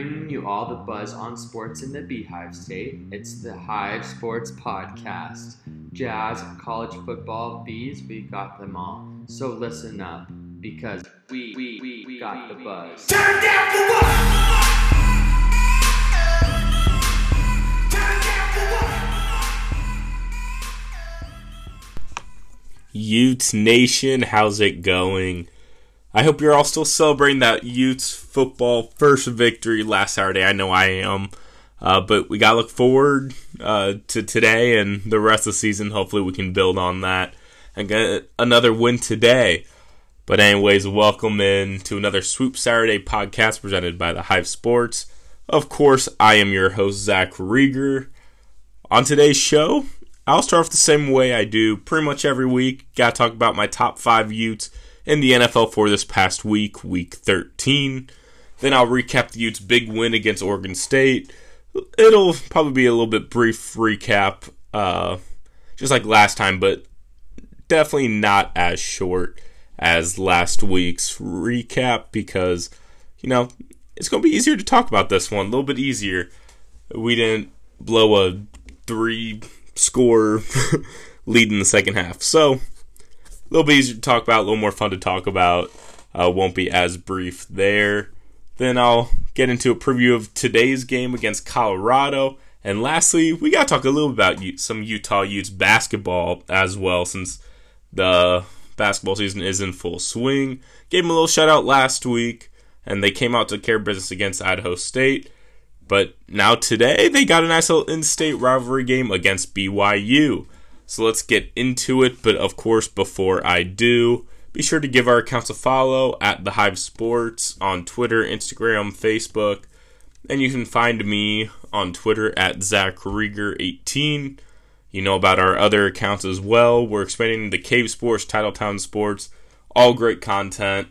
bringing you all the buzz on sports in the Beehive State. It's the Hive Sports Podcast. Jazz, college football, bees, we got them all. So listen up, because we, we, we, we got the buzz. Turn down for what? Turn down for what? Utes Nation, how's it going? I hope you're all still celebrating that Utes football first victory last Saturday. I know I am. Uh, but we got to look forward uh, to today and the rest of the season. Hopefully, we can build on that and get another win today. But, anyways, welcome in to another Swoop Saturday podcast presented by the Hive Sports. Of course, I am your host, Zach Reger. On today's show, I'll start off the same way I do pretty much every week. Got to talk about my top five Utes in the NFL for this past week, week 13. Then I'll recap the Utes' big win against Oregon State. It'll probably be a little bit brief recap, uh, just like last time, but definitely not as short as last week's recap because, you know, it's going to be easier to talk about this one, a little bit easier. We didn't blow a three score lead in the second half. So, a little bit easier to talk about, a little more fun to talk about. Uh, won't be as brief there. Then I'll get into a preview of today's game against Colorado. And lastly, we got to talk a little bit about some Utah Utes basketball as well, since the basketball season is in full swing. Gave them a little shout out last week, and they came out to care business against Idaho State. But now today, they got a nice little in state rivalry game against BYU. So let's get into it. But of course, before I do, be sure to give our accounts a follow at The Hive Sports on Twitter, Instagram, Facebook. And you can find me on Twitter at Zach Reger18. You know about our other accounts as well. We're expanding the Cave Sports, Titletown Sports, all great content.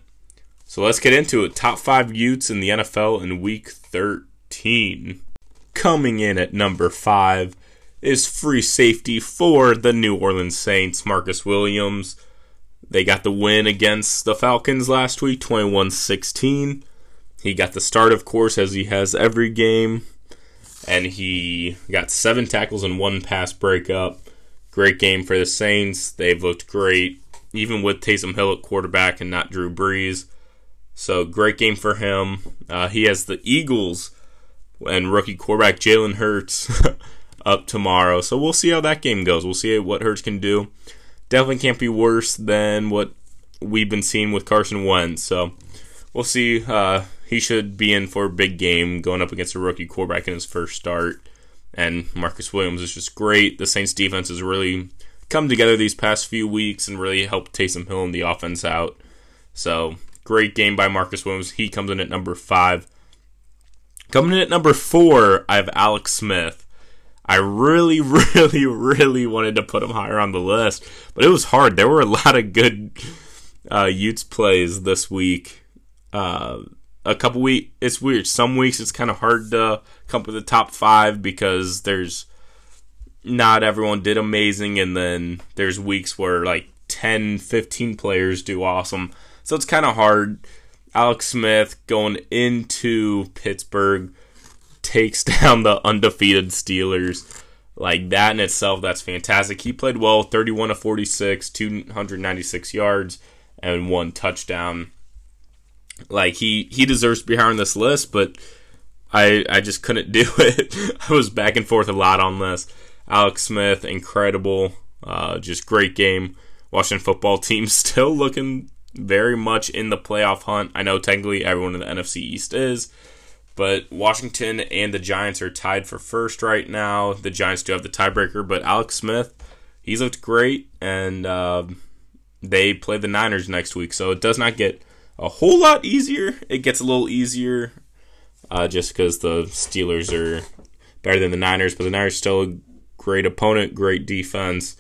So let's get into it. Top five Utes in the NFL in Week 13. Coming in at number five is free safety for the New Orleans Saints, Marcus Williams. They got the win against the Falcons last week, 21 16. He got the start, of course, as he has every game. And he got seven tackles and one pass breakup. Great game for the Saints. They've looked great, even with Taysom Hill at quarterback and not Drew Brees. So, great game for him. Uh, he has the Eagles and rookie quarterback Jalen Hurts up tomorrow. So, we'll see how that game goes. We'll see what Hurts can do definitely can't be worse than what we've been seeing with Carson Wentz. So we'll see. Uh, he should be in for a big game going up against a rookie quarterback in his first start. And Marcus Williams is just great. The Saints defense has really come together these past few weeks and really helped Taysom Hill and the offense out. So great game by Marcus Williams. He comes in at number five. Coming in at number four, I have Alex Smith. I really, really, really wanted to put him higher on the list, but it was hard. There were a lot of good uh, Utes plays this week. Uh, a couple week, it's weird. Some weeks it's kind of hard to come up with the top five because there's not everyone did amazing, and then there's weeks where like 10, 15 players do awesome. So it's kind of hard. Alex Smith going into Pittsburgh takes down the undefeated Steelers. Like that in itself, that's fantastic. He played well, 31 to 46, 296 yards, and one touchdown. Like he he deserves to be higher on this list, but I I just couldn't do it. I was back and forth a lot on this. Alex Smith, incredible, uh, just great game. Washington football team still looking very much in the playoff hunt. I know technically everyone in the NFC East is, but Washington and the Giants are tied for first right now. The Giants do have the tiebreaker, but Alex Smith, he's looked great, and uh, they play the Niners next week. So it does not get a whole lot easier. It gets a little easier uh, just because the Steelers are better than the Niners, but the Niners still a great opponent, great defense.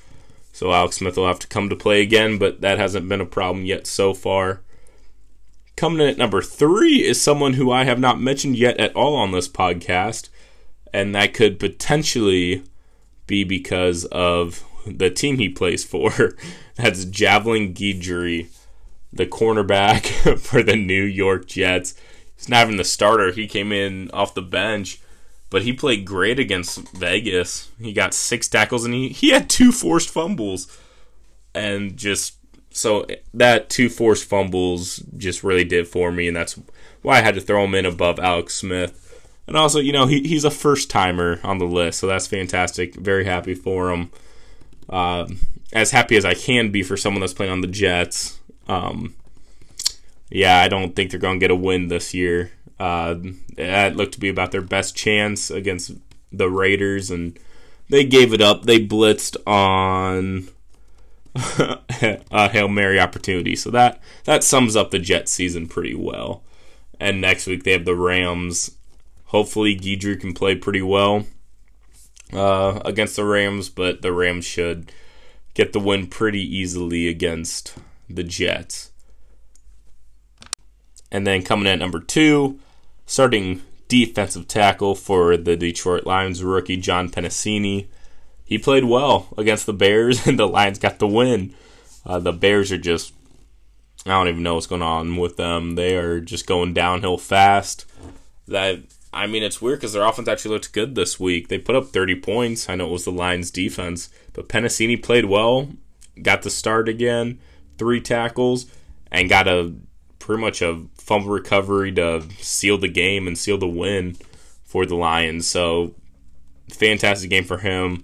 So Alex Smith will have to come to play again, but that hasn't been a problem yet so far. Coming in at number three is someone who I have not mentioned yet at all on this podcast, and that could potentially be because of the team he plays for. That's Javelin Guidry, the cornerback for the New York Jets. he's not even the starter. He came in off the bench, but he played great against Vegas. He got six tackles and he, he had two forced fumbles. And just so that two forced fumbles just really did for me, and that's why I had to throw him in above Alex Smith. And also, you know, he, he's a first timer on the list, so that's fantastic. Very happy for him. Uh, as happy as I can be for someone that's playing on the Jets. Um, yeah, I don't think they're going to get a win this year. Uh, that looked to be about their best chance against the Raiders, and they gave it up. They blitzed on a Hail Mary opportunity. So that, that sums up the Jets season pretty well. And next week they have the Rams. Hopefully, Guidry can play pretty well uh, against the Rams, but the Rams should get the win pretty easily against the Jets. And then coming in at number two, starting defensive tackle for the Detroit Lions rookie John Penisini. He played well against the Bears, and the Lions got the win. Uh, the Bears are just, I don't even know what's going on with them. They are just going downhill fast. That I mean, it's weird because their offense actually looked good this week. They put up 30 points. I know it was the Lions' defense, but Penisini played well, got the start again, three tackles, and got a pretty much a fumble recovery to seal the game and seal the win for the Lions. So, fantastic game for him.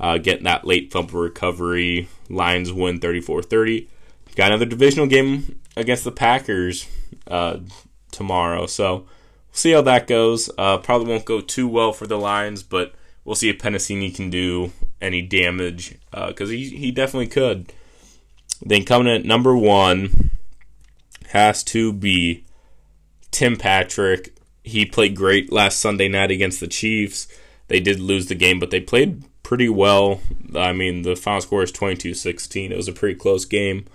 Uh, getting that late fumble recovery. Lions win 34 30. Got another divisional game against the Packers uh, tomorrow. So, we'll see how that goes. Uh, probably won't go too well for the Lions, but we'll see if Penisini can do any damage because uh, he, he definitely could. Then coming at number one, has to be Tim Patrick. He played great last Sunday night against the Chiefs. They did lose the game, but they played pretty well. I mean, the final score is 22 16. It was a pretty close game.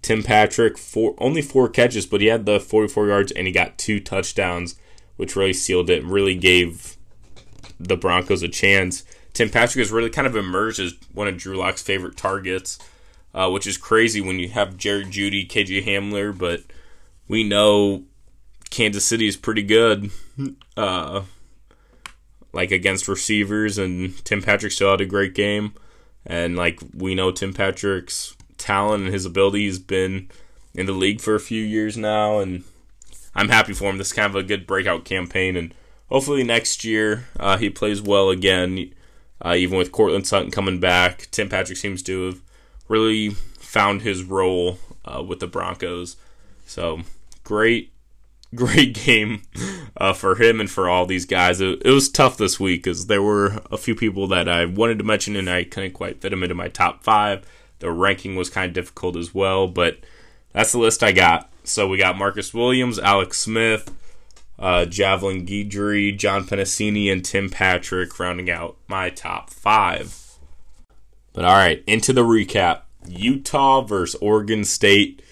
Tim Patrick, four, only four catches, but he had the 44 yards and he got two touchdowns, which really sealed it and really gave the Broncos a chance. Tim Patrick has really kind of emerged as one of Drew Lock's favorite targets uh, which is crazy when you have Jerry Jeudy, KJ Hamler, but we know Kansas City is pretty good, uh, like against receivers, and Tim Patrick still had a great game, and like we know Tim Patrick's talent and his ability has been in the league for a few years now, and I'm happy for him. This is kind of a good breakout campaign, and hopefully next year uh, he plays well again. Uh, even with Courtland Sutton coming back, Tim Patrick seems to have really found his role uh, with the Broncos. So great, great game uh, for him and for all these guys. It, it was tough this week because there were a few people that I wanted to mention and I couldn't quite fit them into my top five. The ranking was kind of difficult as well, but that's the list I got. So we got Marcus Williams, Alex Smith, uh, Javelin Guidry, John Penisini, and Tim Patrick rounding out my top five. But all right, into the recap. Utah versus Oregon State.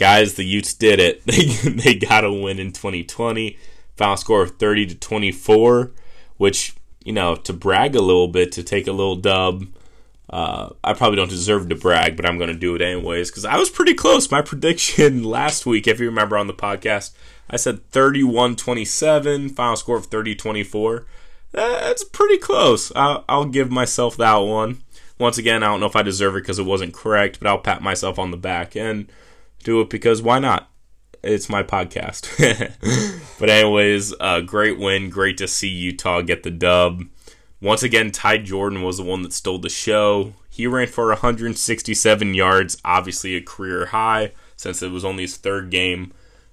Guys, the Utes did it. They they got a win in 2020. Final score of 30 to 24, which, you know, to brag a little bit, to take a little dub. Uh, I probably don't deserve to brag, but I'm going to do it anyways because I was pretty close. My prediction last week, if you remember on the podcast, I said 31 27, final score of 30 24. That's pretty close. I'll, I'll give myself that one. Once again, I don't know if I deserve it because it wasn't correct, but I'll pat myself on the back and do it because why not? It's my podcast. but anyways, uh, great win. Great to see Utah get the dub. Once again, Ty Jordan was the one that stole the show. He ran for 167 yards, obviously a career high since it was only his third game.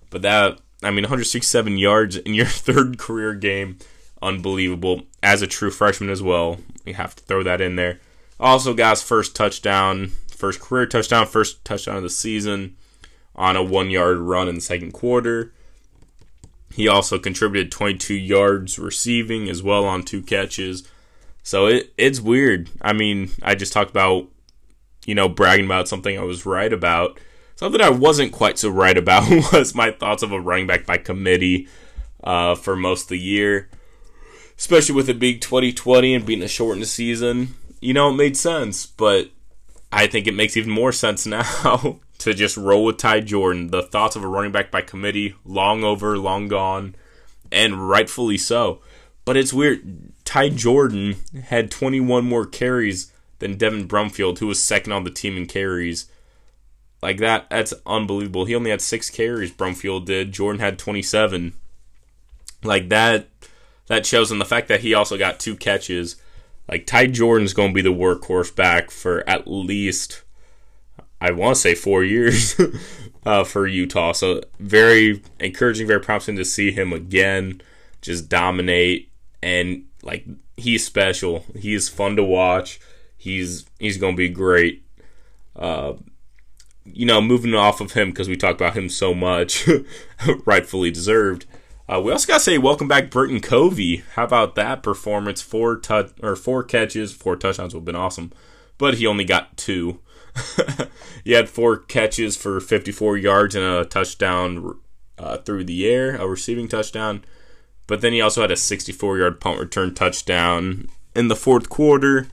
But that, I mean, 167 yards in your third career game, unbelievable. As a true freshman as well, you have to throw that in there. Also guys, first touchdown, first career touchdown, first touchdown of the season on a one yard run in the second quarter. He also contributed 22 yards receiving as well on two catches. So it it's weird. I mean, I just talked about you know bragging about something I was right about. Something I wasn't quite so right about was my thoughts of a running back by committee uh, for most of the year, especially with it being 2020 and being a shortened season you know, it made sense, but I think it makes even more sense now to just roll with Ty Jordan. The thoughts of a running back by committee, long over, long gone, and rightfully so. But it's weird. Ty Jordan had 21 more carries than Devin Brumfield, who was second on the team in carries. Like that, that's unbelievable. He only had six carries. Brumfield did. Jordan had 27. Like that, that shows in the fact that he also got two catches. Like Ty Jordan's going to be the workhorse back for at least, I want to say four years uh, for Utah. So very encouraging, very promising to see him again, just dominate and like he's special. He's fun to watch. He's he's to be great. Uh, you know, moving off of him because we talk about him so much, rightfully deserved. Uh, we also got to say welcome back, Britton Covey. How about that performance? Four touch or four catches, four touchdowns would have been awesome, but he only got two. he had four catches for 54 yards and a touchdown uh, through the air, a receiving touchdown. But then he also had a 64 yard punt return touchdown in the fourth quarter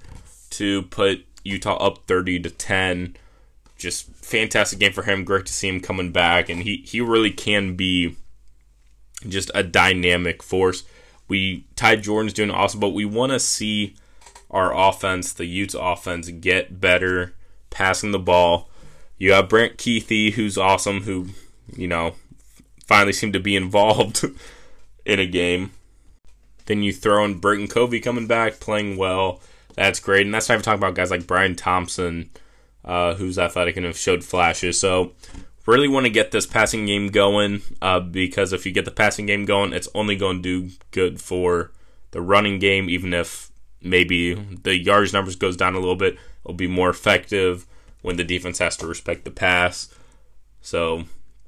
to put Utah up 30 to 10. Just fantastic game for him. Great to see him coming back, and he he really can be just a dynamic force. We Ty Jordan's doing awesome, but we want to see our offense, the Utes offense, get better passing the ball. You have Brant Kuithe, who's awesome, who you know finally seemed to be involved in a game. Then you throw in Britton Covey coming back, playing well. That's great, and that's why I'm talking about guys like Bryan Thompson, uh, who's athletic and have showed flashes. So really want to get this passing game going uh, because if you get the passing game going, it's only going to do good for the running game. Even if maybe the yards numbers goes down a little bit, it'll be more effective when the defense has to respect the pass. So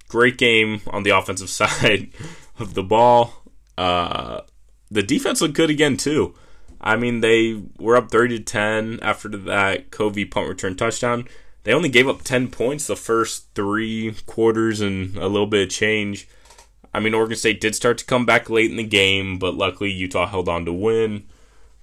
great game on the offensive side of the ball. Uh, the defense looked good again too. I mean, they were up 30 to 10 after that Covey punt return touchdown. They only gave up 10 points the first three quarters and a little bit of change. I mean, Oregon State did start to come back late in the game, but luckily Utah held on to win.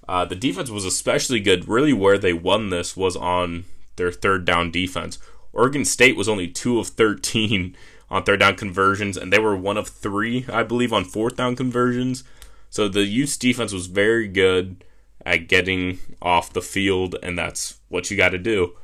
Uh, the defense was especially good. Really, where they won this was on their third down defense. Oregon State was only 2 of 13 on third down conversions, and they were 1 of 3, I believe, on fourth down conversions. So the Utes defense was very good at getting off the field, and that's what you got to do.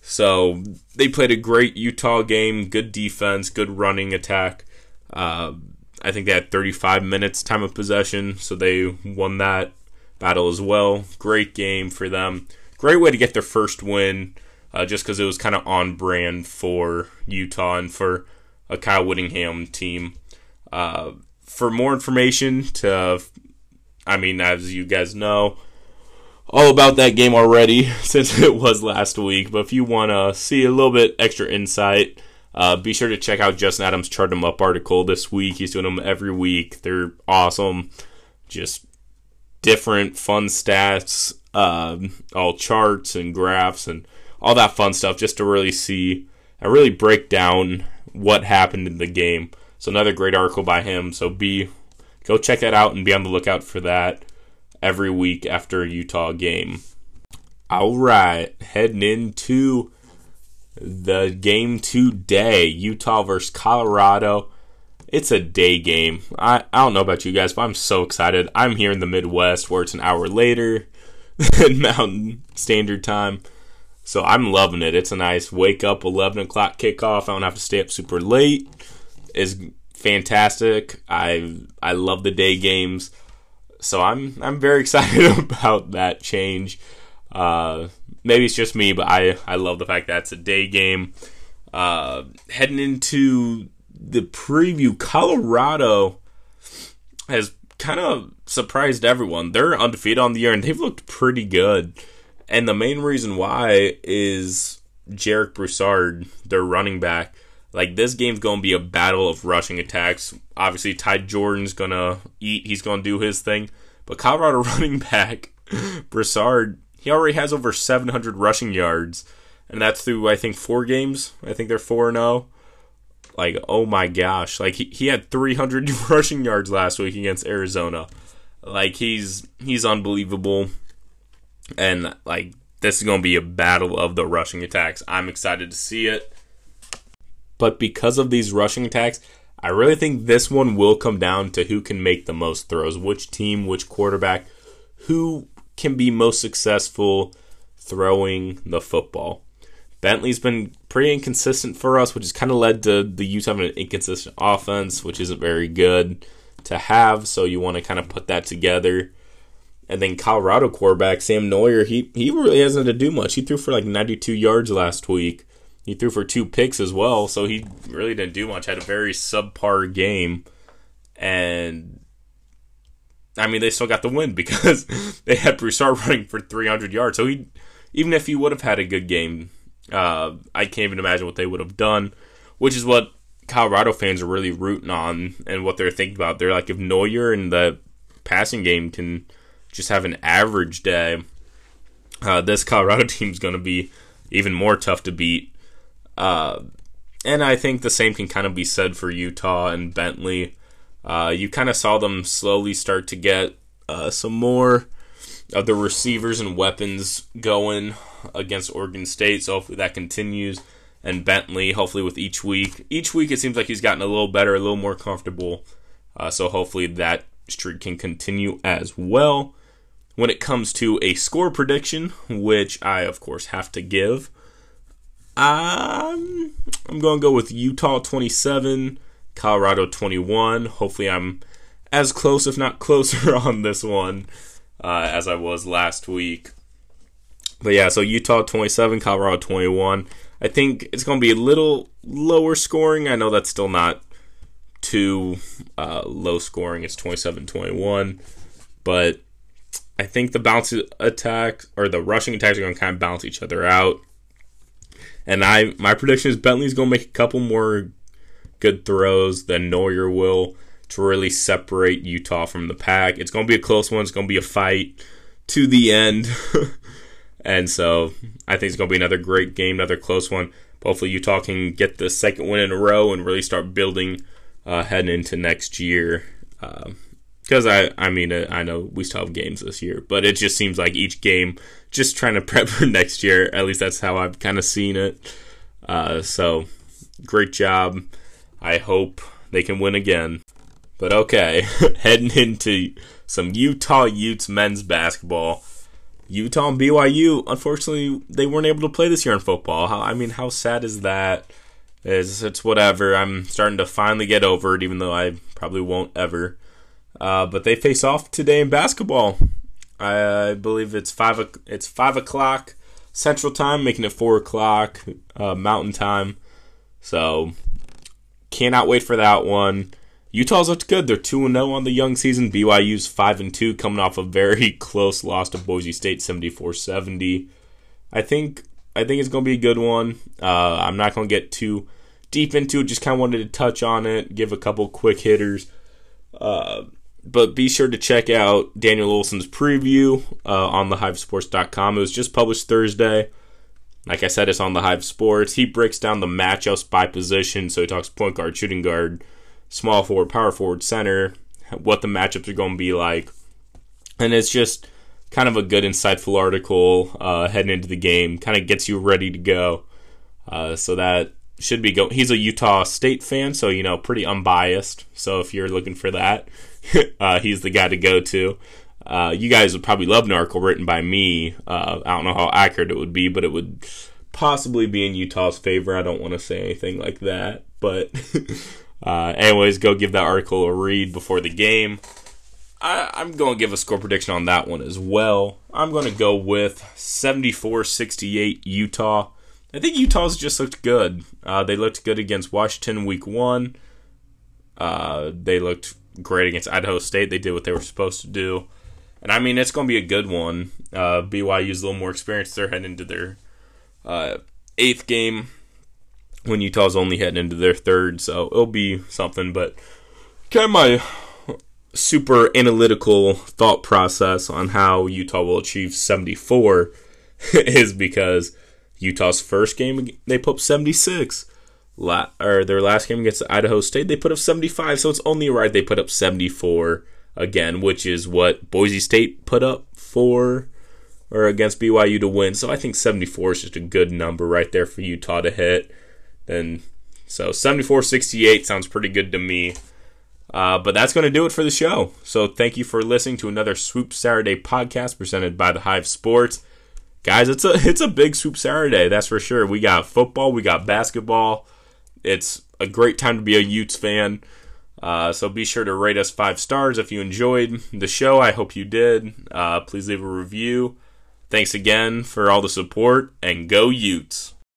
So they played a great Utah game, good defense, good running attack. Uh, I think they had 35 minutes time of possession, so they won that battle as well. Great game for them. Great way to get their first win, uh, just because it was kind of on brand for Utah and for a Kyle Whittingham team. Uh, for more information, to I mean, as you guys know, all about that game already since it was last week. But if you want to see a little bit extra insight, uh, be sure to check out Justin Adams' Chart 'em Up article this week. He's doing them every week. They're awesome. Just different fun stats, um, all charts and graphs and all that fun stuff just to really see and really break down what happened in the game. So another great article by him. So be go check that out and be on the lookout for that every week after a Utah game. All right, heading into the game today Utah versus Colorado. It's a day game. I, I don't know about you guys, but I'm so excited. I'm here in the Midwest where it's an hour later than Mountain Standard Time. So I'm loving it. It's a nice wake up 11 o'clock kickoff. I don't have to stay up super late. It's fantastic. I I love the day games so I'm I'm very excited about that change. Uh, maybe it's just me, but I I love the fact that it's a day game. Uh, heading into the preview, Colorado has kind of surprised everyone. They're undefeated on the year and they've looked pretty good. And the main reason why is Jarek Broussard, their running back. Like this game's gonna be a battle of rushing attacks. Obviously, Ty Jordan's gonna eat. He's gonna do his thing. But Colorado running back Broussard, he already has over 700 rushing yards, and that's through I think four games. I think they're four and zero. Like oh my gosh, like he, he had 300 rushing yards last week against Arizona. Like he's he's unbelievable, and like this is gonna be a battle of the rushing attacks. I'm excited to see it. But because of these rushing attacks, I really think this one will come down to who can make the most throws, which team, which quarterback, who can be most successful throwing the football. Bentley's been pretty inconsistent for us, which has kind of led to the use of an inconsistent offense, which isn't very good to have. So you want to kind of put that together. And then Colorado quarterback Sam Noyer, he he really hasn't had to do much. He threw for like 92 yards last week. He threw for two picks as well, so he really didn't do much. Had a very subpar game, and I mean they still got the win because they had Broussard running for 300 yards. So he, even if he would have had a good game, uh, I can't even imagine what they would have done. Which is what Colorado fans are really rooting on and what they're thinking about. They're like, if Noyer in the passing game can just have an average day, uh, this Colorado team is going to be even more tough to beat. Uh, and I think the same can kind of be said for Utah and Bentley. Uh, you kind of saw them slowly start to get uh, some more of the receivers and weapons going against Oregon State. So hopefully that continues. And Bentley, hopefully with each week, each week it seems like he's gotten a little better, a little more comfortable. Uh, so hopefully that streak can continue as well when it comes to a score prediction, which I, of course, have to give. Um, I'm going to go with Utah 27, Colorado 21. Hopefully, I'm as close, if not closer, on this one uh, as I was last week. But yeah, so Utah 27, Colorado 21. I think it's going to be a little lower scoring. I know that's still not too uh, low scoring. It's 27 21. But I think the bounce attack or the rushing attacks are going to kind of balance each other out. And I my prediction is Bentley's going to make a couple more good throws than Noyer will to really separate Utah from the pack. It's going to be a close one. It's going to be a fight to the end. and so I think it's going to be another great game, another close one. Hopefully Utah can get the second win in a row and really start building uh, heading into next year. Because I I mean uh, I know we still have games this year, but it just seems like each game just trying to prep for next year. At least that's how I've kind of seen it. Uh, so great job. I hope they can win again. But okay, heading into some Utah Utes men's basketball. Utah and BYU, unfortunately, they weren't able to play this year in football. How, I mean, how sad is that? It's, it's whatever. I'm starting to finally get over it, even though I probably won't ever. Uh, but they face off today in basketball. I, believe it's five. It's five o'clock Central Time, making it four o'clock uh, Mountain Time. So cannot wait for that one. Utah's looked good. They're two and zero oh on the young season. BYU's five and two, coming off a very close loss to Boise State, 74-70. I think I think it's going to be a good one. Uh, I'm not going to get too deep into it. Just kind of wanted to touch on it, give a couple quick hitters. Uh, but be sure to check out Daniel Olson's preview uh, on thehivesports.com. It was just published Thursday. Like I said, it's on the Hive Sports. He breaks down the matchups by position. So he talks point guard, shooting guard, small forward, power forward, center, what the matchups are going to be like. And it's just kind of a good, insightful article uh, heading into the game. Kind of gets you ready to go. Uh, so that should be go. He's a Utah State fan, so you know, pretty unbiased. So if you're looking for that, uh, he's the guy to go to. Uh, you guys would probably love an article written by me. Uh, I don't know how accurate it would be, but it would possibly be in Utah's favor. I don't want to say anything like that, but uh, anyways, go give that article a read before the game. I, I'm going to give a score prediction on that one as well. I'm going to go with 74 68 Utah. I think Utah's just looked good. Uh, they looked good against Washington week one. Uh, they looked great against Idaho State. They did what they were supposed to do. And I mean, it's going to be a good one. Uh, BYU's a little more experienced. They're heading into their uh, eighth game when Utah's only heading into their third. So it'll be something. But kind of my super analytical thought process on how Utah will achieve 74 is because Utah's first game, they put up 76 la- or their last game against Idaho State, they put up 75. So it's only right they put up 74 again, which is what Boise State put up for or against BYU to win. So I think 74 is just a good number right there for Utah to hit. Then So 74 68 sounds pretty good to me. Uh, but that's going to do it for the show. So thank you for listening to another Swoop Saturday podcast presented by the Hive Sports. Guys, it's a it's a big Swoop Saturday, that's for sure. We got football, we got basketball. It's a great time to be a Utes fan. Uh, so be sure to rate us five stars if you enjoyed the show. I hope you did. Uh, please leave a review. Thanks again for all the support, and go Utes.